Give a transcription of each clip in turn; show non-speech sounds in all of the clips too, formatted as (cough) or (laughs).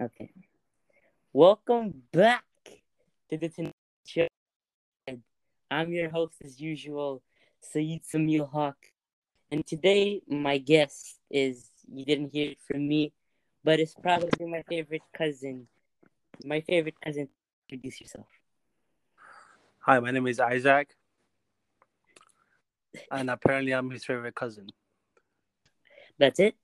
Okay. Welcome back to the Tonight Show. I'm your host, as usual, Saeed Samil Haq. And today, my guest is, you didn't hear it from me, but it's probably my favorite cousin. My favorite cousin. Introduce yourself. Hi, my name is Isaac. And apparently, I'm his favorite cousin. That's it?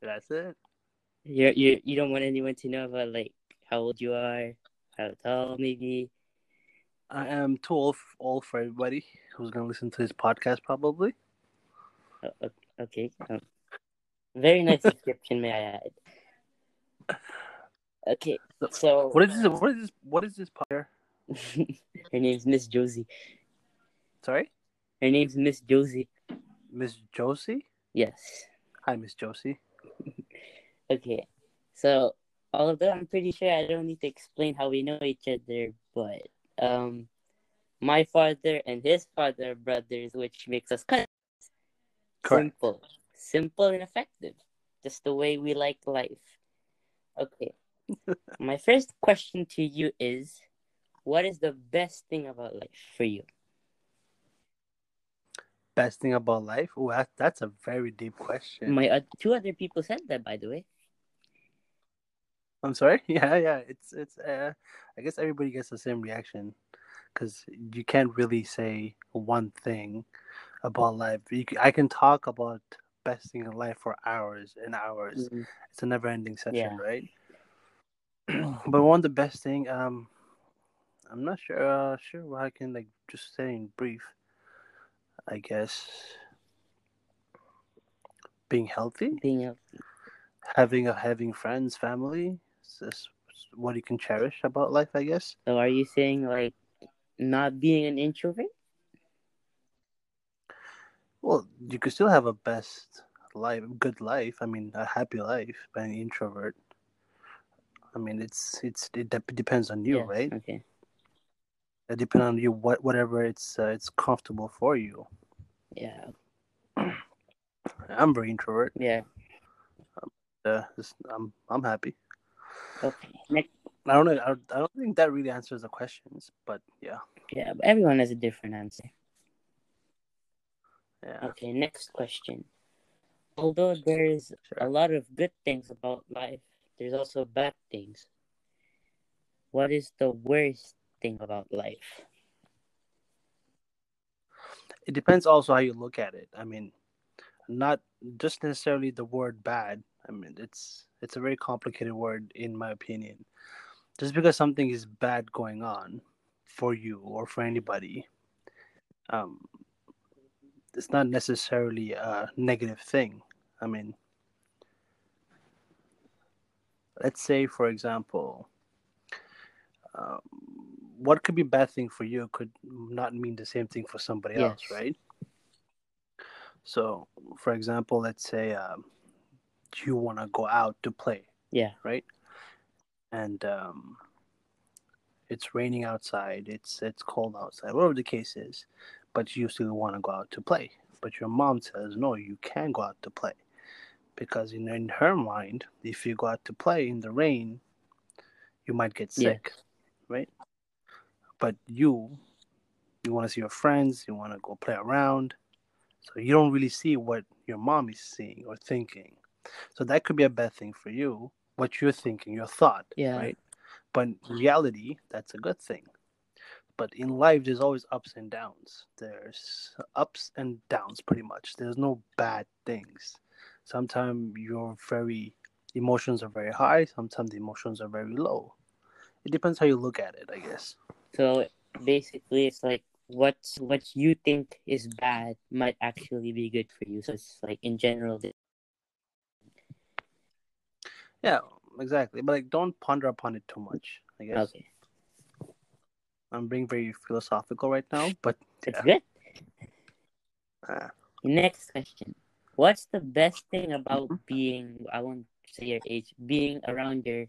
That's it. You you you don't want anyone to know about like how old you are, how tall maybe. I am too old, old for everybody who's going to listen to this podcast, probably. Oh, okay. Um, very nice (laughs) description, may I add. Okay, so what is this? What is this? What is this podcast? her name's Miss Josie. Sorry, her name's Miss Josie. Miss Josie. Yes. Hi, Miss Josie. Okay, so although I'm pretty sure I don't need to explain how we know each other, but um, my father and his father are brothers, which makes us cousins. Correct. Simple, simple and effective, just the way we like life. Okay, (laughs) my first question to you is, what is the best thing about life for you? Best thing about life? Oh, that, that's a very deep question. My uh, two other people said that, by the way. I'm sorry. (laughs) Yeah, yeah. It's it's. Uh, I guess everybody gets the same reaction because you can't really say one thing about life. You, I can talk about best thing in life for hours and hours. Mm-hmm. It's a never-ending session, Yeah. right? (clears throat) but one of the best thing, um, I'm not sure. Uh, sure what I can like just say in brief. I guess being healthy, Being a having a having friends, family. Just what you can cherish about life, I guess. so, are you saying like not being an introvert? Well, you could still have a best life, good life. I mean, a happy life, by an introvert. I mean, it's it's it dep depends on you, right? Okay. It depends on you, what whatever it's uh, it's comfortable for you. Yeah. I'm very introvert. Yeah. Uh, just, I'm I'm happy. Okay. Next. I don't know. I don't, think that really answers the questions, but yeah, Yeah, but everyone has a different answer. yeah. Okay, next question. Although there's a lot of good things about life, there's also bad things. What is the worst thing about life? It depends also how you look at it. I mean, not just necessarily the word bad. I mean, it's it's a very complicated word in my opinion. Just because something is bad going on for you or for anybody, um, it's not necessarily a negative thing. I mean, let's say, for example, um, what could be a bad thing for you could not mean the same thing for somebody else, right? So, for example, let's say um, you want to go out to play, Yeah. right? And um, it's raining outside, it's it's cold outside, whatever the case is, but you still want to go out to play. But your mom says no, you can't go out to play because in in her mind, if you go out to play in the rain, you might get Yeah. sick, right? But you, you want to see your friends, you want to go play around, so you don't really see what your mom is seeing or thinking. So that could be a bad thing for you, what you're thinking, your thought, Yeah. right? But in reality, that's a good thing. But in life, there's always ups and downs. There's ups and downs, pretty much. There's no bad things. Sometimes you're very, emotions are very high. Sometimes the emotions are very low. It depends how you look at it, I guess. So basically, it's like what what you think is bad might actually be good for you. So it's like in general. Yeah, exactly. But like, don't ponder upon it too much. I guess Okay, I'm being very philosophical right now, but that's yeah. good. Uh, Next question. What's the best thing about Mhm. being, I won't say your age, being around your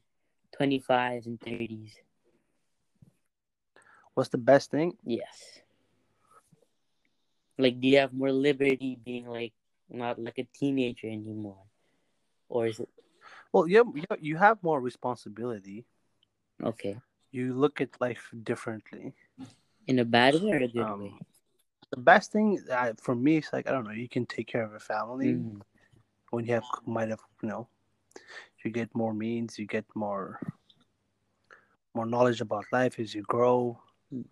25s and 30s? what's the best thing? Yes. Like, do you have more liberty being like not like a teenager anymore? Or is it Well, you have, you have more responsibility. Okay. You look at life differently. In a bad way or a good Um, way? The best thing uh, for me is like I don't know. You can take care of a family Mhm. when you have might have you know. You get more means. You get more more knowledge about life as you grow. Mm.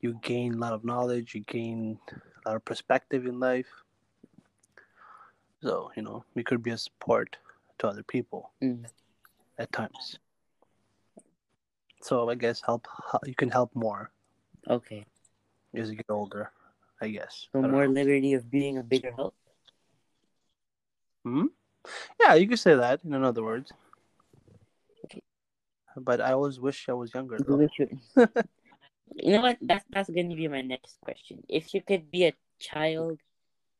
You gain a lot of knowledge. You gain a lot of perspective in life. So you know we could be a support to other people Mm. at times. So I guess help you can help more Okay. as you get older. I guess. So I more know. liberty of being a bigger help. Hmm? Yeah, you could say that in other words. Okay. But I always wish I was younger. You Though. (laughs) you- know what? That's that's gonna be my next question. If you could be a child,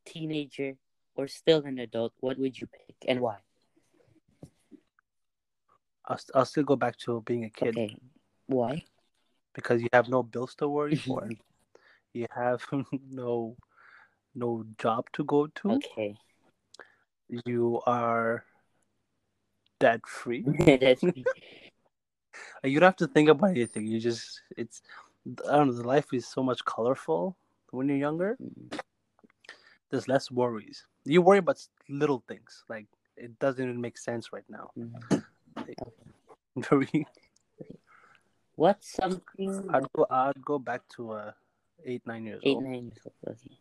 teenager, or still an adult, what would you pick and why? I'll, I'll still go back to being a kid Okay. Why? because you have no bills to worry for. (laughs) you have (laughs) no no job to go to. Okay. You are debt free. (laughs) You don't have to think about anything. You just it's I don't know. The life is so much colorful when you're younger. Mm. There's less worries. You worry about little things like it doesn't even make sense right now. Mm. Very. (laughs) What's something I'd go. I'd go back to uh, eight nine years eight old. nine years old? Okay.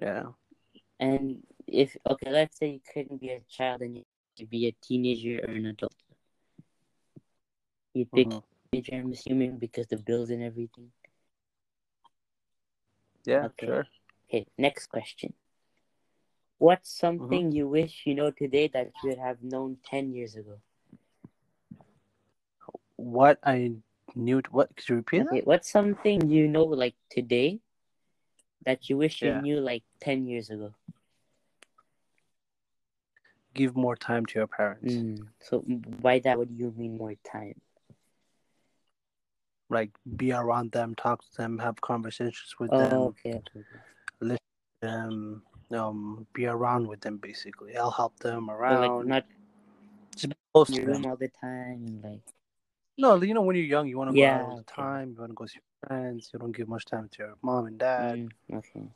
Yeah. And if okay, let's say you couldn't be a child and you could be a teenager or an adult. You'd pick Mhm. teenager, I'm assuming, because the bills and everything. Yeah. Okay. Sure. Okay, next question. What's Mm-hmm. something you wish you know today that you would have known ten years ago? What I knew. What could you repeat Okay, what's something you know like today that you wish Yeah. you knew like ten years ago? Give more time to your parents. Mm. So by that, what do you mean more time? Like be around them, talk to them, have conversations with Oh, them. okay, okay. okay. um, um, be around with them basically. I'll help them So, around. like not just be close to them. all the time like No, you know when you're young, you want to go Yeah, out all the time. You want to go see your friends. You don't give much time to your mom and dad. mm, okay.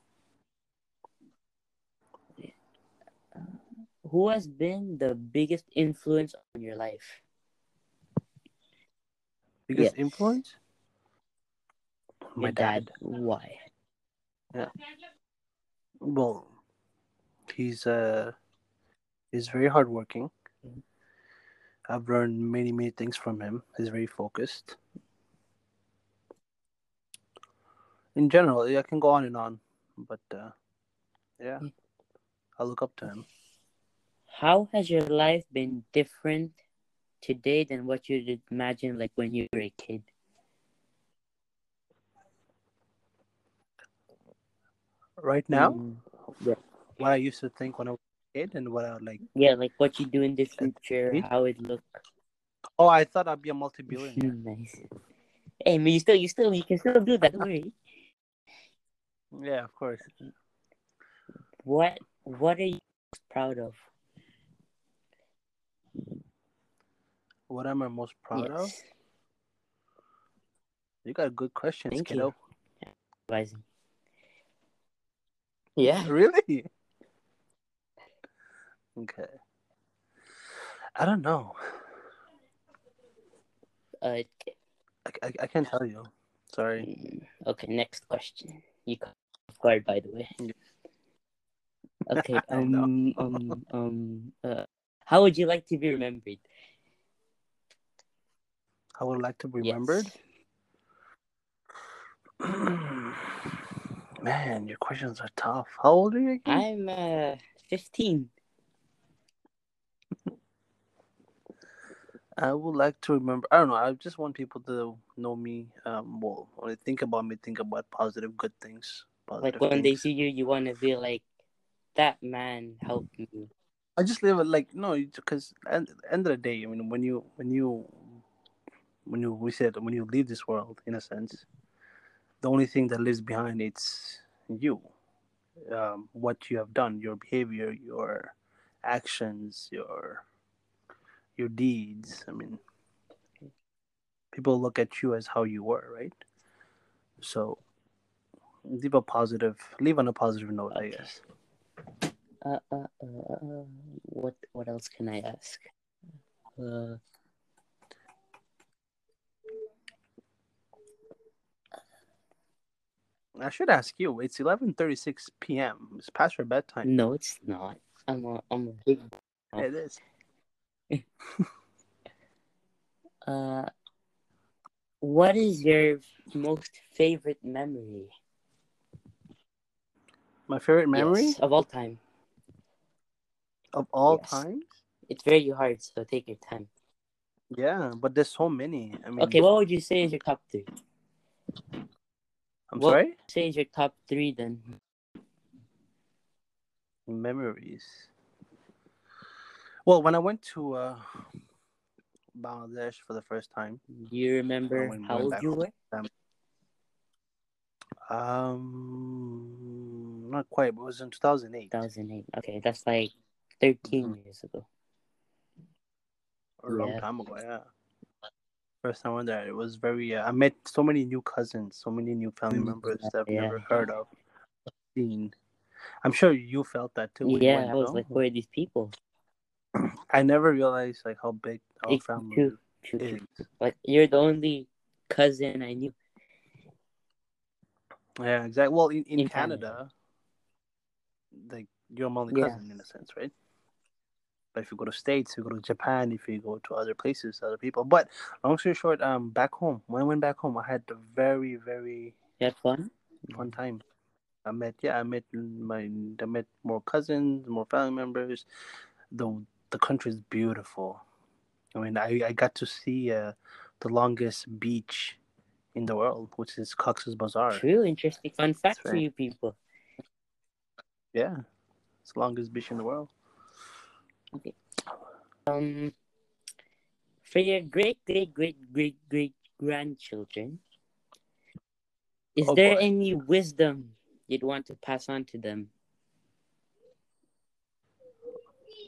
Uh, Who has been the biggest influence on your life? Biggest Yes. influence? My Your dad. Why? Yeah. Well, he's uh, he's very hardworking. Mhm. I've learned many many things from him. He's very focused. In general, I can go on and on, but uh, yeah, Mm. I look up to him. How has your life been different today than what you'd imagine like when you were a kid? Right now, Mm, what I used to think when I was kid, and what I would like. yeah, like what you do in the future, how it look. Oh, I thought I'd be a multi-billionaire. (laughs) nice. Hey, man, you still, you still, you can still do that. Don't worry. yeah, of course. What, what are you most proud of? What am I most proud of? You got a good questions, Thank kiddo. Advising. Yeah. (laughs) Really? Okay. I don't know. Uh, I, I, I can't tell you. Sorry. mm, okay, next question. You caught off guard, by the way. Okay. (laughs) Um. um. Um. Uh, how would you like to be remembered? I would like to be Yes. remembered. (clears throat) Man, your questions are tough. How old are you again? I'm uh 15. I would like to remember. I don't know. I just want people to know me. Um, well, when they think about me, think about positive, good things. Positive Like when they see you, you want to be like, that man helped me. I just live it like no, because at the end of the day, I mean, when you when you when you we said when you leave this world, in a sense, the only thing that lives behind it's you, um, what you have done, your behavior, your actions, your your deeds. I mean, people look at you as how you were, right? So leave a positive, leave on a positive note, I guess. Uh, uh, uh, uh, what what else can I ask? Uh, I should ask you. It's eleven thirty six p.m. It's past your bedtime. no, it's not. I'm a I'm a big. It is. (laughs) Uh, what is your most favorite memory? My favorite memory Yes, of all time. of all Yes. times. It's very hard, so take your time. Yeah, but there's so many. I mean, Okay, what would you say is your top three? I'm what- sorry. Say is your top three then. Memories. Well, when I went to uh, Bangladesh for the first time, you remember when how old you were? um, not quite, but it was in 2008. 2008. Okay, that's like 13 Mm-hmm. years ago. a long Yeah. time ago. Yeah. First time I went there, it was very. Uh, I met so many new cousins, so many new family Mm, members that I've yeah. never heard of, seen. I'm sure you felt that too. when you yeah, went, I was like, who are these people? I never realized like how big our family true, true, true. is. Like, you're the only cousin I knew. Yeah, exactly. Well, in, in, In Canada, like you're my only Yeah. cousin in a sense, right? But if you go to states, you go to Japan, if you go to other places, other people. But long story short, um, back home, when I went back home, I had a very, very You had fun? fun time. I met, yeah, I met my, I met more cousins, more family members. The the country is beautiful. I mean, I, I got to see uh, the longest beach in the world, which is Cox's Bazar. True, interesting. Fun fact for you people. Yeah, it's the longest beach in the world. Um, for your great, great, great, great, great grandchildren, is Oh, there boy. any wisdom you'd want to pass on to them?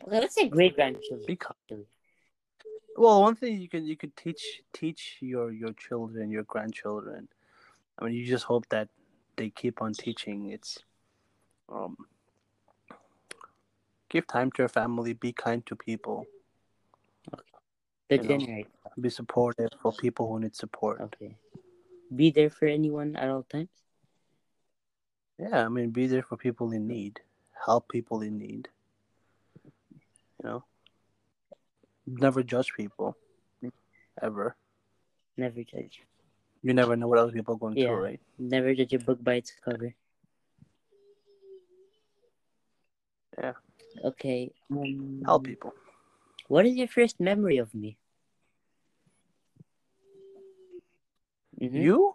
Okay, let's say great grandchildren. Be kind. Well, one thing you can you could teach teach your your children, your grandchildren. I mean, you just hope that they keep on teaching. It's um, give time to your family. Be kind to people. You know. Be supportive for people who need support. Okay. Be there for anyone at all times. Yeah, I mean, be there for people in need. Help people in need. You know, never judge people. Ever. Never judge. You never know what other people are going Yeah. through, right? Never judge a book by its cover. Yeah. Okay. Um, Help people. What is your first memory of me? Mhm. You?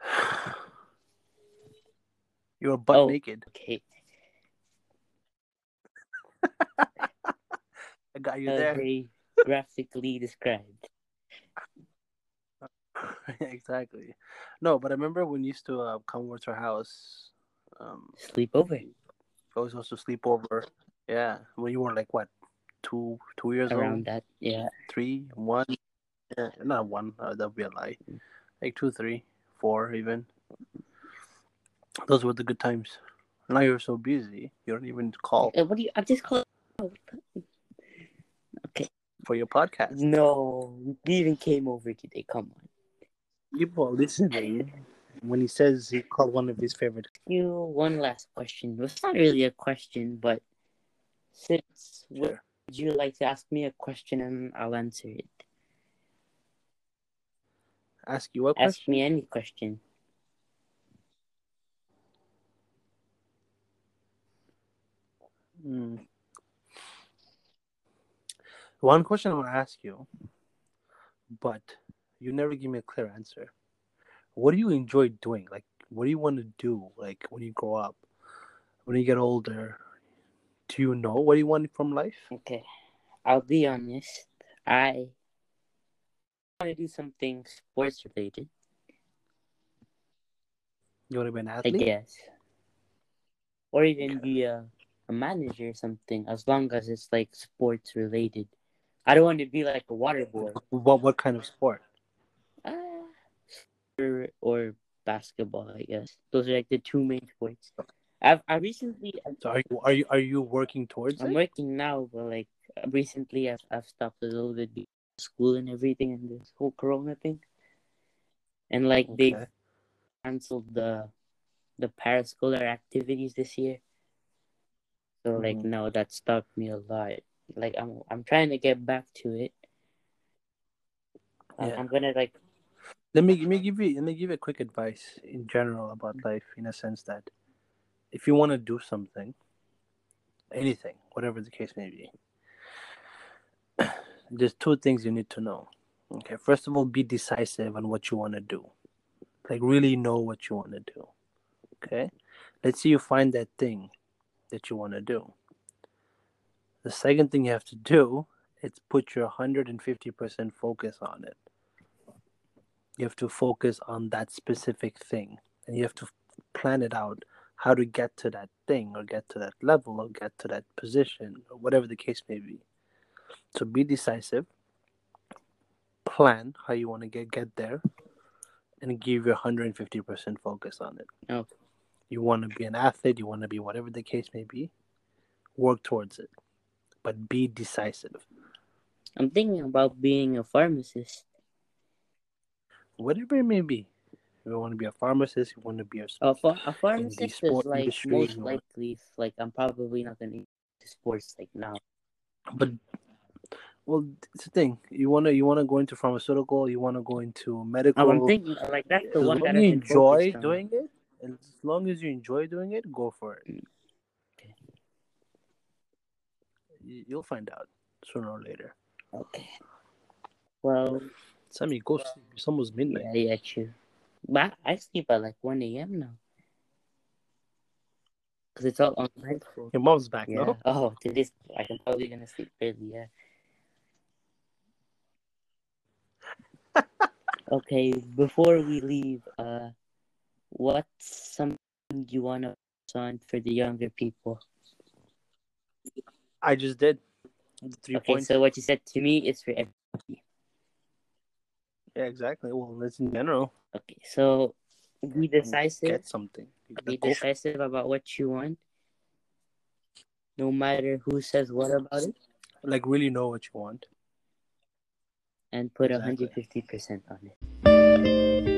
(sighs) You were butt Oh. naked. Okay. I got you there. very graphically described. (laughs) exactly. No, but I remember when you used to uh, come over to our house. Um, Sleepover. I was also sleep over. Yeah, when you were like what, two, two years Around old, that. Yeah. three, one. Yeah, not one. Uh, that'd be a lie. Like two, three, four, even. Those were the good times. Now you're so busy, you don't even call Uh, What do you? I just Okay. for your podcast. No, he even came over today. Come on. People are listening when he says he called one of his favorite. You one last question. It's not really a question, but since would you like to ask me a question and I'll answer it? Ask you what question Ask question? me any question. Hmm. One question I want to ask you, but you never give me a clear answer. What do you enjoy doing? Like, what do you want to do? Like, when you grow up, when you get older, do you know what you want from life? Okay, I'll be honest. I want to do something sports related. You want to be an I athlete? guess, or even Okay. be a a manager or something, as long as it's like sports related. I don't want to be like a water boy. What what kind of sport? Uh, or, or basketball, I guess. Those are like the two main sports. I've I recently So are you are you are you working towards I'm it? working now, but like recently I've I've stopped a little bit school and everything and this whole Corona thing. And like they Okay. canceled the the parascolar activities this year. So like Mhm. no, that stopped me a lot. Like I'm I'm trying to get back to it. I- Yeah. I'm gonna like Let me let me give you let me give you a quick advice in general about life in a sense that if you want to do something, anything, whatever the case may be, (clears throat) there's two things you need to know. Okay, first of all, be decisive on what you want to do. Like really know what you want to do. Okay? Let's say you find that thing that you want to do. The second thing you have to do is put your 150% focus on it. You have to focus on that specific thing and you have to plan it out how to get to that thing or get to that level or get to that position or whatever the case may be. So be decisive plan how you want to get get there and give your 150% focus on it. Okay. you want to be an athlete you want to be whatever the case may be work towards it but be decisive. I'm thinking about being a pharmacist. whatever it may be. If you want to be a pharmacist you want to be a A, ph- a pharmacist is like industry, most likely like I'm probably not gonna into sports like now. but well it's the thing. You want to you want to go into pharmaceutical you want to go into medical. I'm thinking like that's the as one that you enjoy doing it as long as you enjoy doing it go for it mm Okay. You- you'll find out sooner or later Okay. Well, sammy go sleep it's almost midnight yeah, yeah, true. But I sleep at like 1 a.m. now. Because it's all online school. your mom's back Yeah. no Oh, today's I'm probably gonna sleep early. Yeah. (laughs) okay. Before we leave, uh, what's something you wanna focus on for the younger people? I just did three okay, points so what you said to me is for everybody. yeah exactly well that's in general Okay, so be decisive. get something Be decisive about what you want. No matter who says what about it, like really know what you want and put Exactly. hundred fifty percent on it.